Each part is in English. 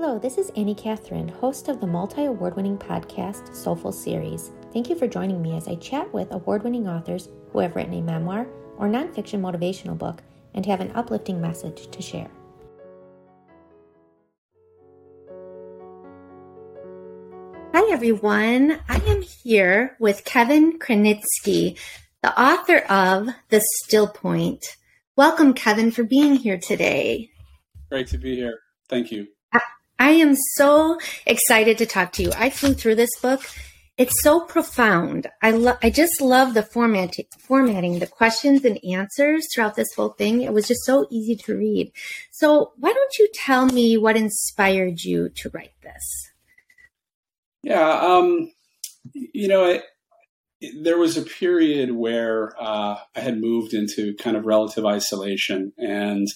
Hello, this is Annie Catherine, host of the multi award winning podcast Soulful Series. Thank you for joining me as I chat with award winning authors who have written a memoir or nonfiction motivational book and have an uplifting message to share. Hi, everyone. I am here with Kevin Krenitsky, the author of The Still Point. Welcome, Kevin, for being here today. Great to be here. Thank you. I am so excited to talk to you. I flew through this book. It's so profound. I love. I just love the format formatting, the questions and answers throughout this whole thing. It was just so easy to read. So, why don't you tell me what inspired you to write this? Yeah, um, you know, there was a period where uh, I had moved into kind of relative isolation, and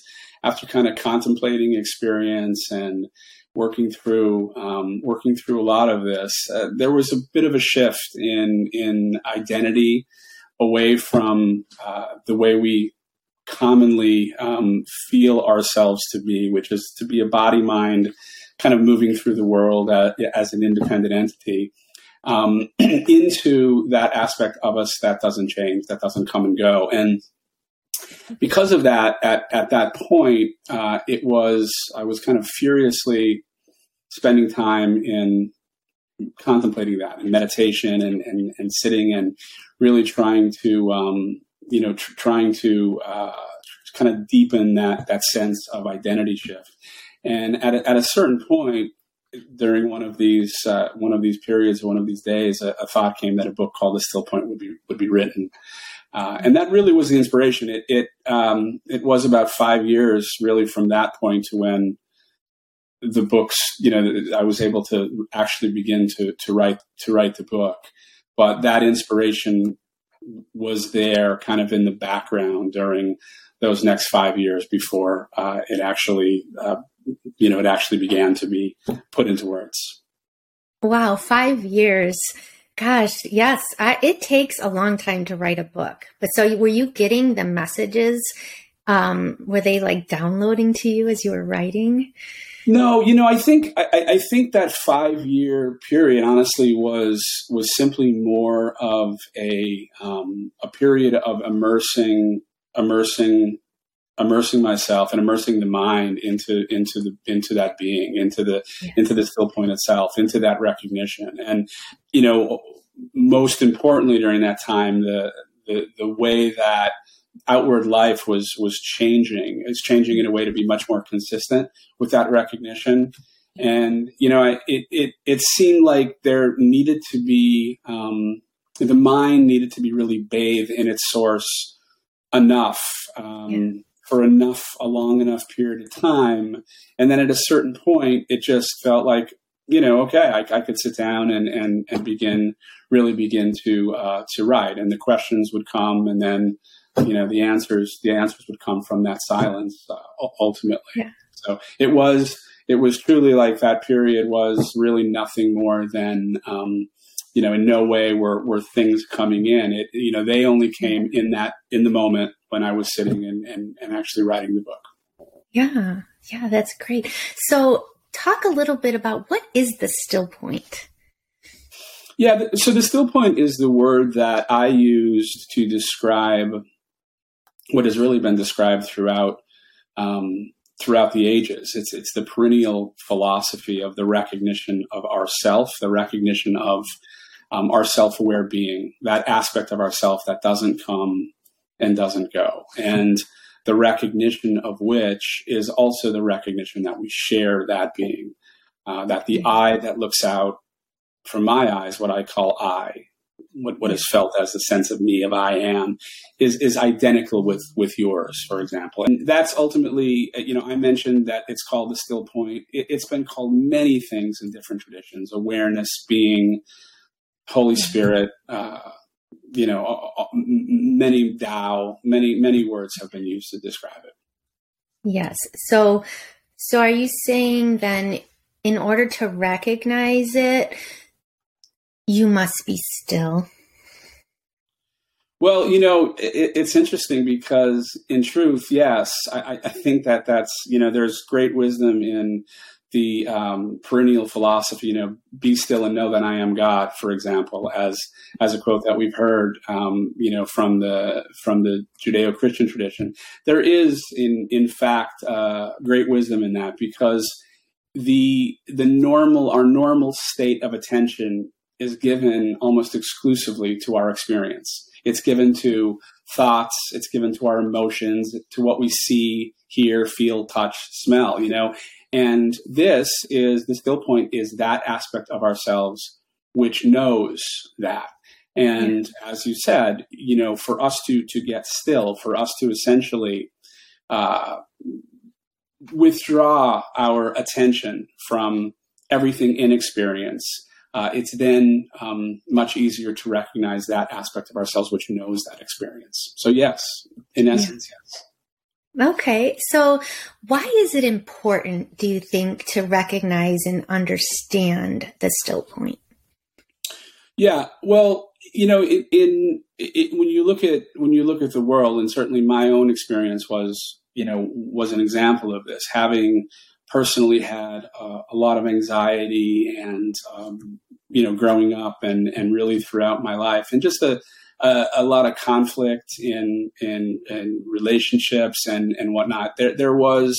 after kind of contemplating experience and working through um, working through a lot of this, uh, there was a bit of a shift in in identity away from uh, the way we commonly um, feel ourselves to be, which is to be a body mind, kind of moving through the world as, as an independent entity. Um, into that aspect of us that doesn't change, that doesn't come and go, and because of that, at, at that point, uh, it was I was kind of furiously spending time in contemplating that and meditation and, and, and sitting and really trying to um, you know tr- trying to uh, kind of deepen that that sense of identity shift. And at a, at a certain point during one of these uh, one of these periods, one of these days, a, a, thought came that a book called The Still Point would be would be written. Uh, and that really was the inspiration. It it, um, it was about five years really from that point to when the books. You know, I was able to actually begin to to write to write the book. But that inspiration was there, kind of in the background during those next five years before uh, it actually, uh, you know, it actually began to be put into words. Wow, five years. Gosh, yes, I, it takes a long time to write a book. But so were you getting the messages? Um, were they like downloading to you as you were writing? No, you know, I think I, I think that five year period honestly was was simply more of a um, a period of immersing immersing immersing myself and immersing the mind into into the into that being into the yeah. into the still point itself into that recognition and you know most importantly during that time the the, the way that outward life was was changing is changing in a way to be much more consistent with that recognition and you know it it it seemed like there needed to be um, the mind needed to be really bathed in its source enough um. For enough a long enough period of time. And then at a certain point it just felt like you know okay i, I could sit down and, and and begin really begin to uh, to write. And the questions would come and then you know the answers the answers would come from that silence uh, ultimately. Yeah. so it was it was truly like that period was really nothing more than um, you know, in no way were, were things coming in. It, you know, they only came in that, in the moment when I was sitting and, and, and actually writing the book. Yeah. Yeah. That's great. So talk a little bit about what is the still point? Yeah. So the still point is the word that I used to describe what has really been described throughout, um, throughout the ages. It's it's the perennial philosophy of the recognition of ourself, the recognition of um, our self-aware being, that aspect of ourself that doesn't come and doesn't go, and the recognition of which is also the recognition that we share that being, uh, that the I that looks out from my eyes, what I call I, what, what is felt as the sense of me of I am is is identical with with yours, for example. And that's ultimately, you know, I mentioned that it's called the still point. It, has been called many things in different traditions. Awareness being Holy Spirit, uh, you know, many Tao, many many words have been used to describe it. Yes. So, so are you saying then, in order to recognize it, you must be still? Well, you know, it, it's interesting because, in truth, yes, I, I think that that's you know, there's great wisdom in the um, perennial philosophy, you know, "Be still and know that I am God," for example, as as a quote that we've heard, um, you know, from the from the Judeo-Christian tradition. There is, in in fact, uh, great wisdom in that because the the normal our normal state of attention is given almost exclusively to our experience. It's given to thoughts, it's given to our emotions, to what we see, hear, feel, touch, smell, you know. And this is the still point is that aspect of ourselves which knows that. And yeah. as you said, you know, for us to to get still, for us to essentially uh, withdraw our attention from everything in experience, uh, it's then um, much easier to recognize that aspect of ourselves which knows that experience. So, yes, in essence, yeah. yes. Okay, so why is it important, do you think, to recognize and understand the still point? Yeah, well, you know, in, in it, when you look at when you look at the world, and certainly my own experience was you know, was an example of this. Having personally had uh, a lot of anxiety and, um, you know, growing up and, and really throughout my life and just a, a, lot of conflict in, in, in, relationships and, and whatnot. There, there was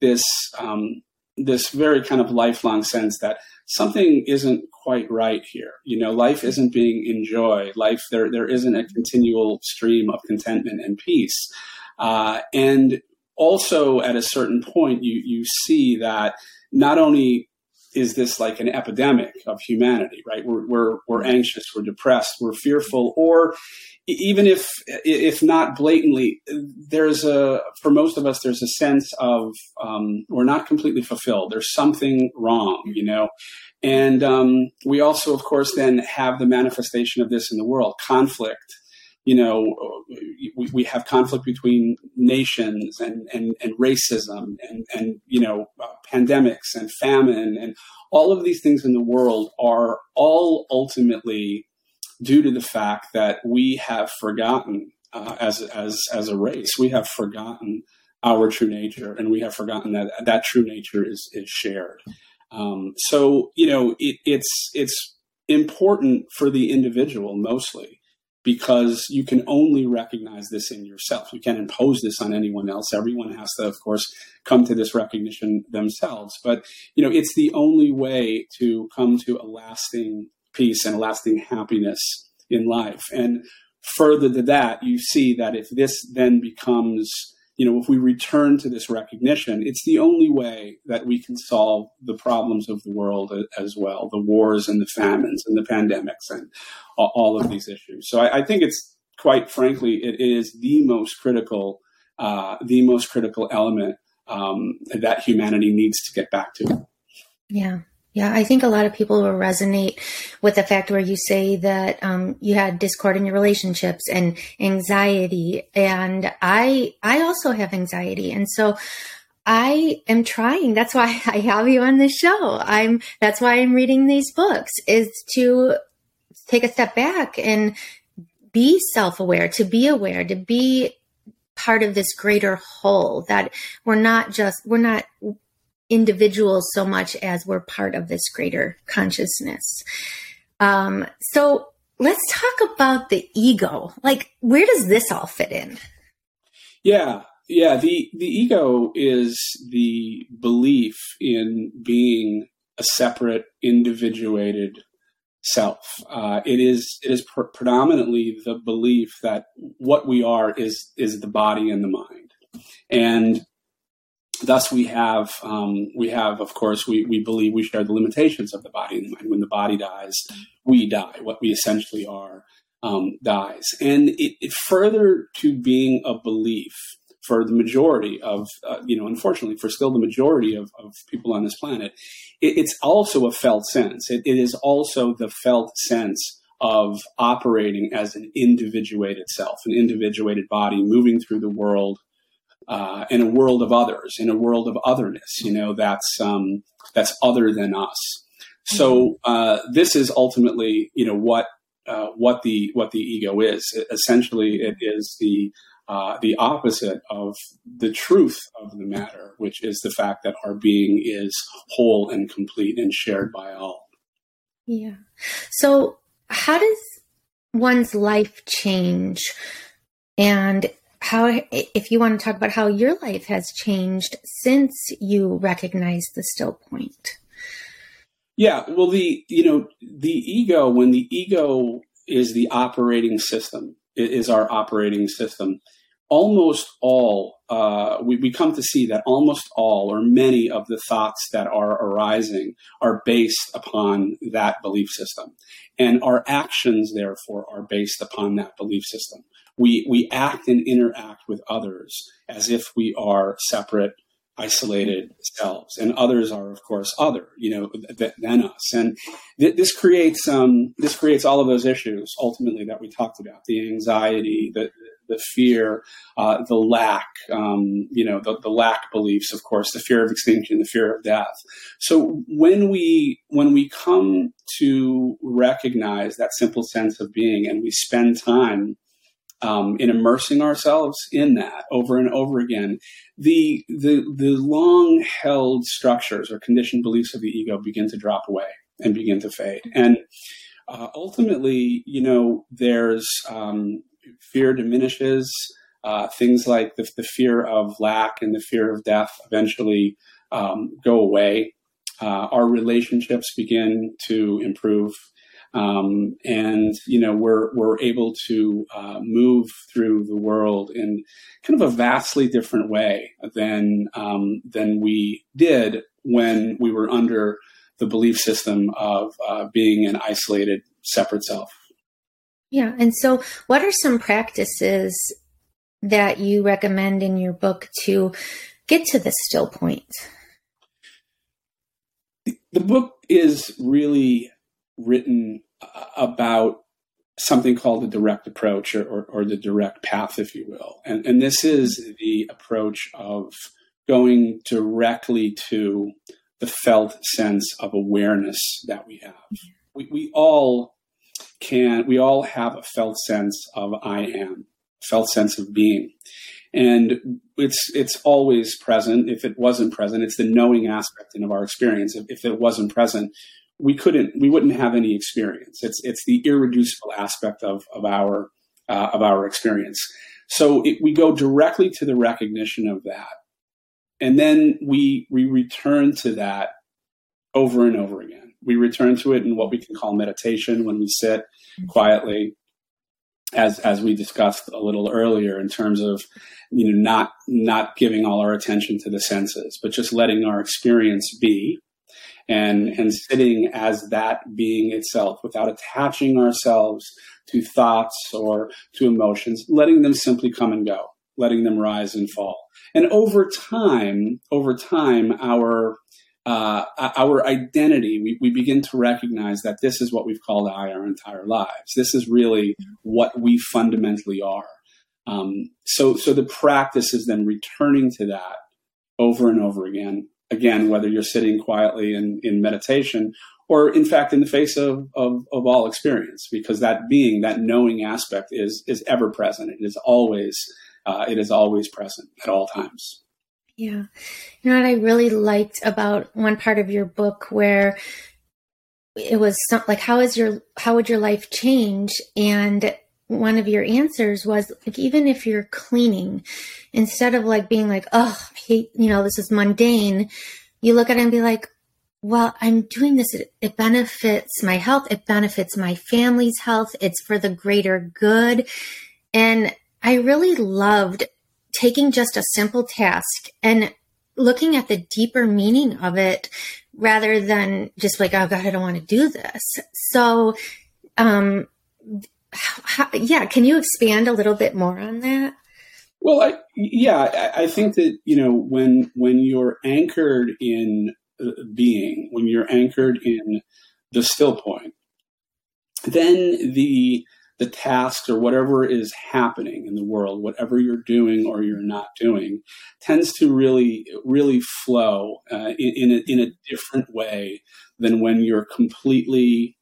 this, um, this very kind of lifelong sense that something isn't quite right here. You know, life isn't being enjoyed. Life, there, there isn't a continual stream of contentment and peace. Uh, and also, at a certain point, you you see that not only is this like an epidemic of humanity, right? We're, we're, we're anxious, we're depressed, we're fearful, or even if, if not blatantly, there's a, for most of us, there's a sense of, um, we're not completely fulfilled. There's something wrong, you know? And, um, we also, of course, then have the manifestation of this in the world, conflict, you know, we, we have conflict between nations and, and, and racism and, and, you know, pandemics and famine and all of these things in the world are all ultimately due to the fact that we have forgotten uh, as, as, as a race, we have forgotten our true nature and we have forgotten that that true nature is, is shared. Um, so, you know, it, it's, it's important for the individual mostly because you can only recognize this in yourself. You can't impose this on anyone else. Everyone has to, of course, come to this recognition themselves. But, you know, it's the only way to come to a lasting peace and a lasting happiness in life. And further to that, you see that if this then becomes you know, if we return to this recognition, it's the only way that we can solve the problems of the world as well the wars and the famines and the pandemics and all of these issues. So I, I think it's quite frankly, it is the most critical, uh, the most critical element um, that humanity needs to get back to. Yeah. Yeah, I think a lot of people will resonate with the fact where you say that um, you had discord in your relationships and anxiety, and I I also have anxiety, and so I am trying. That's why I have you on this show. I'm that's why I'm reading these books is to take a step back and be self aware, to be aware, to be part of this greater whole. That we're not just we're not individuals so much as we're part of this greater consciousness. Um, so let's talk about the ego. Like, where does this all fit in? Yeah, yeah. The the ego is the belief in being a separate, individuated self. Uh, it is it is pr- predominantly the belief that what we are is is the body and the mind, and thus we have um, we have of course we, we believe we share the limitations of the body and when the body dies we die what we essentially are um, dies. And it, it, further to being a belief for the majority of uh, you know unfortunately for still the majority of, of people on this planet it, it's also a felt sense. It, it is also the felt sense of operating as an individuated self an individuated body moving through the world uh, in a world of others, in a world of otherness, you know, that's um, that's other than us. So mm-hmm. uh, this is ultimately, you know, what uh, what the what the ego is. Essentially, it is the uh, the opposite of the truth of the matter, which is the fact that our being is whole and complete and shared by all. Yeah. So, how does one's life change? And how, if you want to talk about how your life has changed since you recognized the still point? Yeah, well, the you know the ego when the ego is the operating system is our operating system. Almost all uh, we, we come to see that almost all or many of the thoughts that are arising are based upon that belief system, and our actions therefore are based upon that belief system. We we act and interact with others as if we are separate isolated selves. And others are of course other you know th- than us. And th- this creates um, this creates all of those issues ultimately that we talked about. The anxiety the the fear uh, the lack um, you know the, the lack beliefs of course the fear of extinction the fear of death. So when we when we come to recognize that simple sense of being and we spend time um, in immersing ourselves in that over and over again, the the the long held structures or conditioned beliefs of the ego begin to drop away and begin to fade. And uh, ultimately, you know, there's um, fear diminishes. Uh, things like the, the, fear of lack and the fear of death eventually um, go away. Uh, our relationships begin to improve. Um, and you know we're we're able to uh, move through the world in kind of a vastly different way than um, than we did when we were under the belief system of uh, being an isolated, separate self. Yeah, and so what are some practices that you recommend in your book to get to the still point? The book is really written uh, about something called the direct approach or, or, or, the direct path, if you will. And, and this is the approach of going directly to the felt sense of awareness that we have. We, we all can, we all have a felt sense of I am, felt sense of being. And it's it's always present. If it wasn't present, it's the knowing aspect of our experience. If, if it wasn't present, we couldn't we wouldn't have any experience. It's it's the irreducible aspect of of our uh, of our experience. So it, we go directly to the recognition of that, and then we we return to that over and over again. We return to it in what we can call meditation when we sit quietly, as as we discussed a little earlier, in terms of you know not not giving all our attention to the senses, but just letting our experience be and and sitting as that being itself without attaching ourselves to thoughts or to emotions letting them simply come and go letting them rise and fall and over time over time our uh, our identity, we, we begin to recognize that this is what we've called I our entire lives. This is really what we fundamentally are. Um, so, so the practice is then returning to that over and over again, again, whether you're sitting quietly in, in meditation or in fact in the face of, of, of all experience, because that being, that knowing aspect is, is ever present. It is always, uh, it is always present at all times. Yeah. You know what I really liked about one part of your book where it was some, like, how is your, how would your life change? And one of your answers was like even if you're cleaning instead of like being like oh I hate you know this is mundane you look at it and be like well i'm doing this it, it benefits my health it benefits my family's health it's for the greater good. And i really loved taking just a simple task and looking at the deeper meaning of it rather than just like oh god i don't want to do this. So um how, yeah, can you expand a little bit more on that? Well, I, yeah, I, I think that you know when when you're anchored in uh, being, when you're anchored in the still point, then the the tasks or whatever is happening in the world, whatever you're doing or you're not doing, tends to really, really flow uh, in, in a, in a different way than when you're completely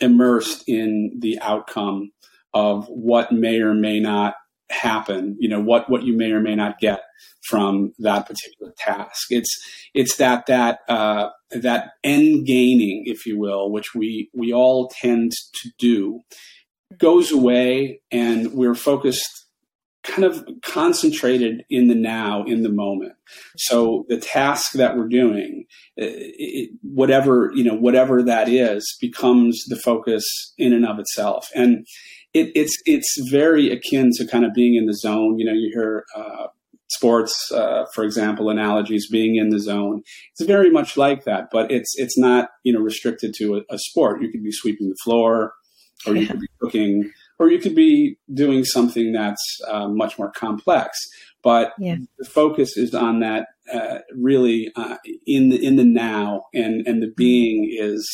immersed in the outcome of what may or may not happen, you know, what, what you may or may not get from that particular task. It's, it's that, that, uh, that end gaining, if you will, which we, we all tend to do goes away and we're focused kind of concentrated in the now, in the moment. So the task that we're doing, it, whatever you know, whatever that is, becomes the focus in and of itself, and it, it's it's very akin to kind of being in the zone. You know, you hear. Uh, sports, uh, for example, analogies being in the zone. It's very much like that, but it's it's not you know restricted to a, a sport. You could be sweeping the floor, or you could be cooking or you could be doing something that's uh, much more complex. But yeah. the focus is on that uh, really uh, in the in the now, and and the being is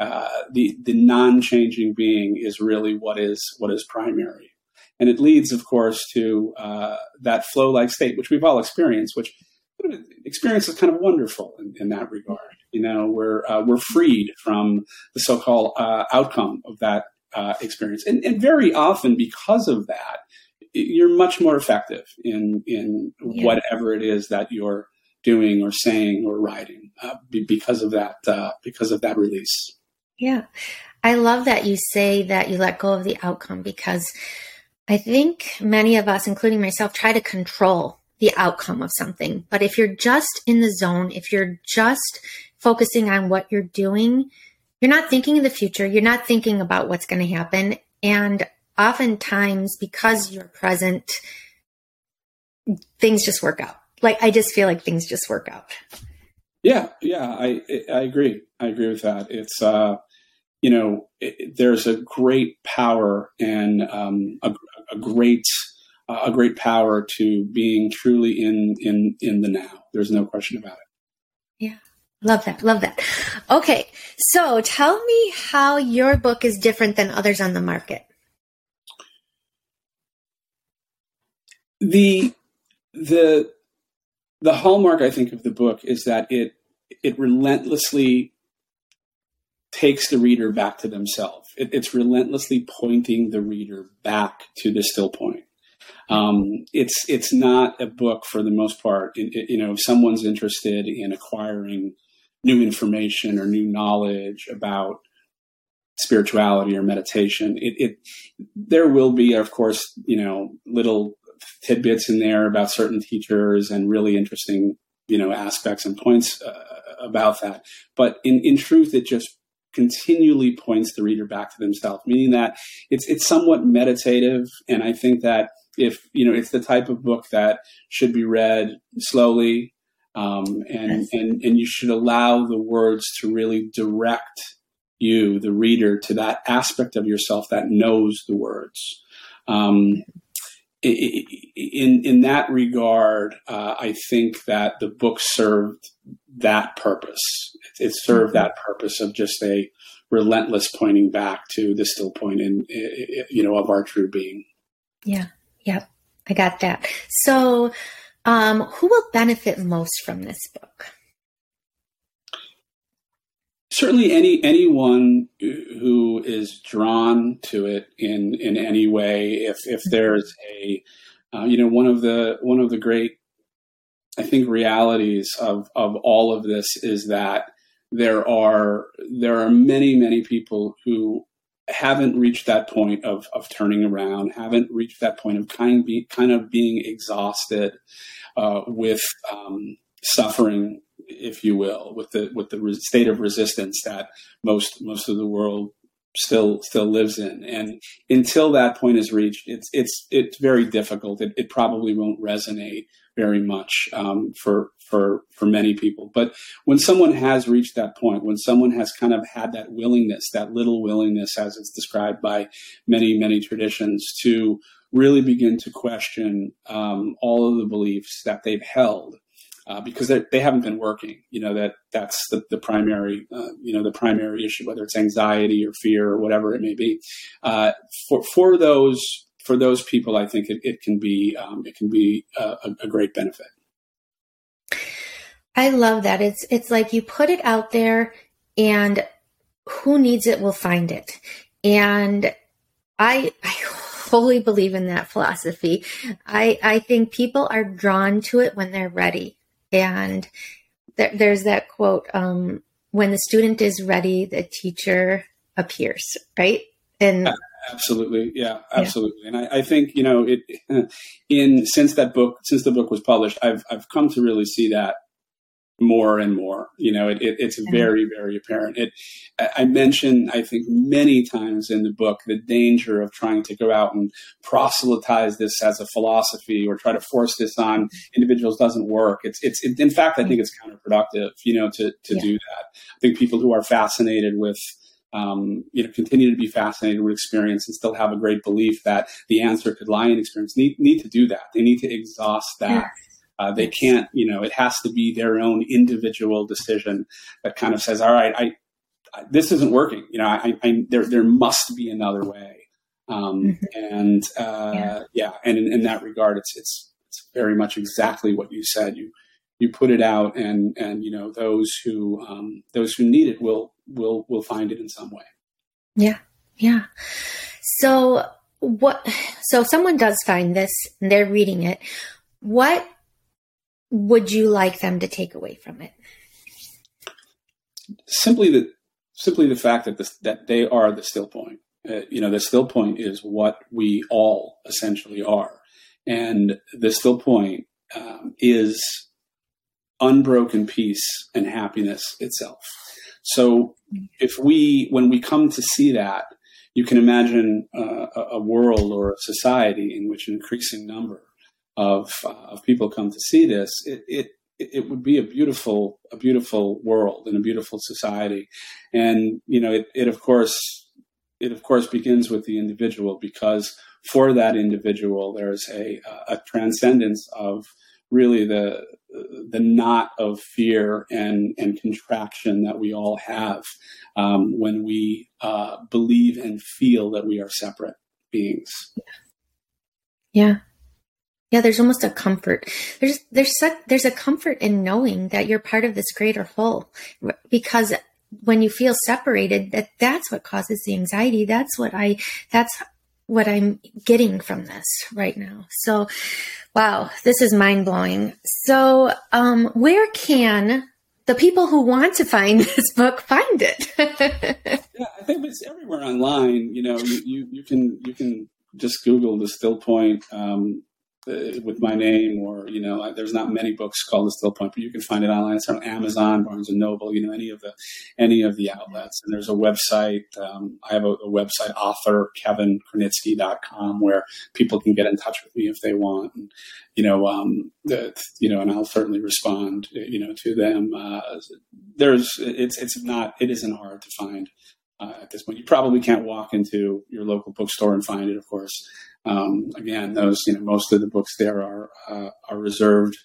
uh, the the non changing being is really what is what is primary, and it leads, of course, to uh, that flow like state, which we've all experienced, which experience is kind of wonderful in, in that regard. You know, we're uh, we're freed from the so-called uh, outcome of that uh, experience. And, and, very often, because of that, you're much more effective in in yeah. whatever it is that you're doing or saying or writing uh, because of that uh, because of that release. Yeah, I love that you say that you let go of the outcome because I think many of us, including myself, try to control the outcome of something. But if you're just in the zone, if you're just focusing on what you're doing, you're not thinking of the future. You're not thinking about what's going to happen. And oftentimes, because you're present, things just work out. Like, I just feel like things just work out. Yeah. Yeah. I, I agree. I agree with that. It's, uh, you know, it, there's a great power and um, a, a great, uh, a great power to being truly in, in, in the now. There's no question about it. Yeah. Love that. Love that. Okay. So tell me how your book is different than others on the market. The the the hallmark I think of the book is that it it relentlessly takes the reader back to themselves. It, it's relentlessly pointing the reader back to the still point. Um, it's it's not a book for the most part. It, it, you know, if someone's interested in acquiring new information or new knowledge about spirituality or meditation. It, there will be, of course, you know, little tidbits in there about certain teachers and really interesting, you know, aspects and points uh, about that. But in, in truth, it just continually points the reader back to themselves, meaning that it's it's somewhat meditative. And I think that if you know, it's the type of book that should be read slowly um, and, and, and you should allow the words to really direct you, the reader, to that aspect of yourself that knows the words. Um, in in that regard, uh, I think that the book served that purpose. It served that purpose of just a relentless pointing back to the still point in you know of our true being. Yeah. Yep. I got that. So um, who will benefit most from this book? Certainly, any anyone who is drawn to it in in any way. If if mm-hmm. there's a, uh, you know, one of the one of the great, I think, realities of of all of this is that there are there are many many people who haven't reached that point of, of turning around, haven't reached that point of kind, be, kind of being exhausted uh, with um, suffering, if you will, with the with the state of resistance that most most of the world still still lives in. And until that point is reached, it's it's it's very difficult. It, it probably won't resonate very much um, for for for many people. But when someone has reached that point, when someone has kind of had that willingness, that little willingness, as it's described by many many traditions, to really begin to question um, all of the beliefs that they've held. Uh, because they haven't been working, you know that that's the, the primary, uh, you know, the primary issue, whether it's anxiety or fear or whatever it may be. Uh, for for those for those people, I think it, it can be um, it can be a, a great benefit. I love that. It's it's like you put it out there, and who needs it will find it. And I I fully believe in that philosophy. I, I think people are drawn to it when they're ready. And there, there's that quote, um, when the student is ready, the teacher appears, right? And absolutely, yeah, absolutely. Yeah. And I, I, think you know it. In since that book, since the book was published, I've I've come to really see that more and more. You know, it, it, it's very, very apparent. It, I mention, I think, many times in the book the danger of trying to go out and proselytize this as a philosophy or try to force this on individuals doesn't work. It's, it's, it, in fact, I think it's counterproductive. You know, to to yeah. do that. I think people who are fascinated with um, you know, continue to be fascinated with experience and still have a great belief that the answer could lie in experience need need to do that. They need to exhaust that. Uh, they can't, you know, it has to be their own individual decision that kind of says, all right, I, I this isn't working. You know, I, I, there, there must be another way. Um, mm-hmm. And uh, yeah. yeah. and in, in, that regard, it's, it's, it's very much exactly what you said. You, you put it out, and and you know those who um, those who need it will will will find it in some way. Yeah, yeah. So what? So someone does find this, and they're reading it. What would you like them to take away from it? Simply the simply the fact that this, that they are the still point. Uh, you know, the still point is what we all essentially are, and the still point um, is unbroken peace and happiness itself. So, if we, when we come to see that, you can imagine uh, a world or a society in which an increasing number of, of people come to see this, it, it it would be a beautiful a beautiful world and a beautiful society and you know it, it of course it of course begins with the individual because for that individual there's a, a transcendence of really the the knot of fear and and contraction that we all have um, when we uh, believe and feel that we are separate beings. Yeah, yeah, there's almost a comfort. There's there's such, there's a comfort in knowing that you're part of this greater whole, because when you feel separated, that that's what causes the anxiety. That's what I that's what I'm getting from this right now. So, wow, this is mind blowing. So, um, where can the people who want to find this book find it? yeah, I think it's everywhere online. You know, you, you, you can you can just Google the Still Point um, with my name, or you know, there's not many books called The Still Point, but you can find it online. It's on Amazon, Barnes and Noble, you know, any of the any of the outlets. And there's a website. Um, I have a, a website, author kevinkrenitsky.com, where people can get in touch with me if they want. And, you know, um, the, you know, and I'll certainly respond, you know, to them. Uh, there's, it's, it's not, it isn't hard to find. Uh, at this point. You probably can't walk into your local bookstore and find it, of course. Um, again, those you know most of the books there are uh, are reserved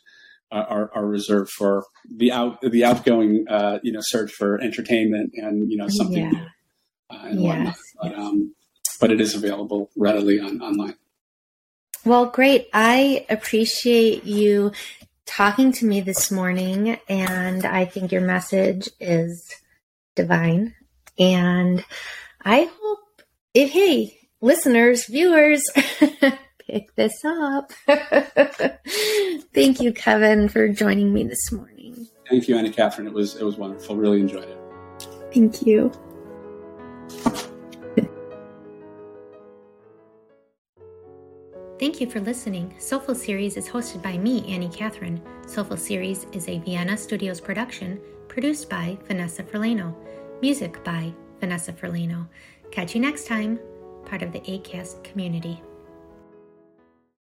uh, are, are reserved for the out the outgoing uh, you know search for entertainment and you know something yeah. new uh, and yes. whatnot. But, um, but it is available readily on online. Well, great. I appreciate you talking to me this morning, and I think your message is divine. And I hope if hey listeners, viewers, pick this up. Thank you, Kevin, for joining me this morning. Thank you, Anna Catherine. It was it was wonderful. Really enjoyed it. Thank you. Thank you for listening. Soulful Series is hosted by me, Annie Catherine. Soulful Series is a Vienna Studios production produced by Vanessa Ferlano. Music by Vanessa Ferlino. Catch you next time part of the ACAST community.